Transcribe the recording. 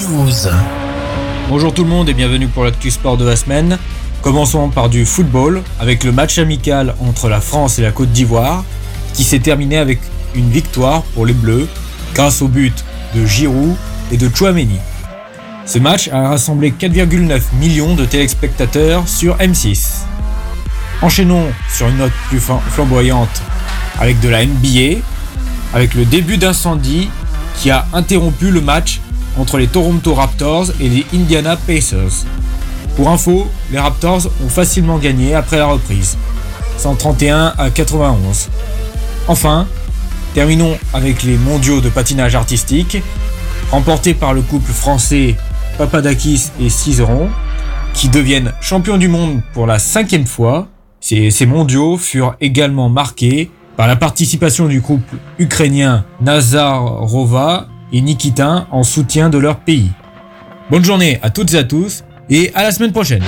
News. Bonjour tout le monde et bienvenue pour l'actu sport de la semaine. Commençons par du football avec le match amical entre la France et la Côte d'Ivoire qui s'est terminé avec une victoire pour les Bleus grâce au but de Giroud et de Chouameni. Ce match a rassemblé 4,9 millions de téléspectateurs sur M6. Enchaînons sur une note plus flamboyante avec de la NBA avec le début d'incendie qui a interrompu le match entre les Toronto Raptors et les Indiana Pacers. Pour info, les Raptors ont facilement gagné après la reprise, 131 à 91. Enfin, terminons avec les mondiaux de patinage artistique, remportés par le couple français Papadakis et Cizeron, qui deviennent champions du monde pour la cinquième fois. Ces, ces mondiaux furent également marqués par la participation du couple ukrainien Nazarova et Nikitin en soutien de leur pays. Bonne journée à toutes et à tous et à la semaine prochaine.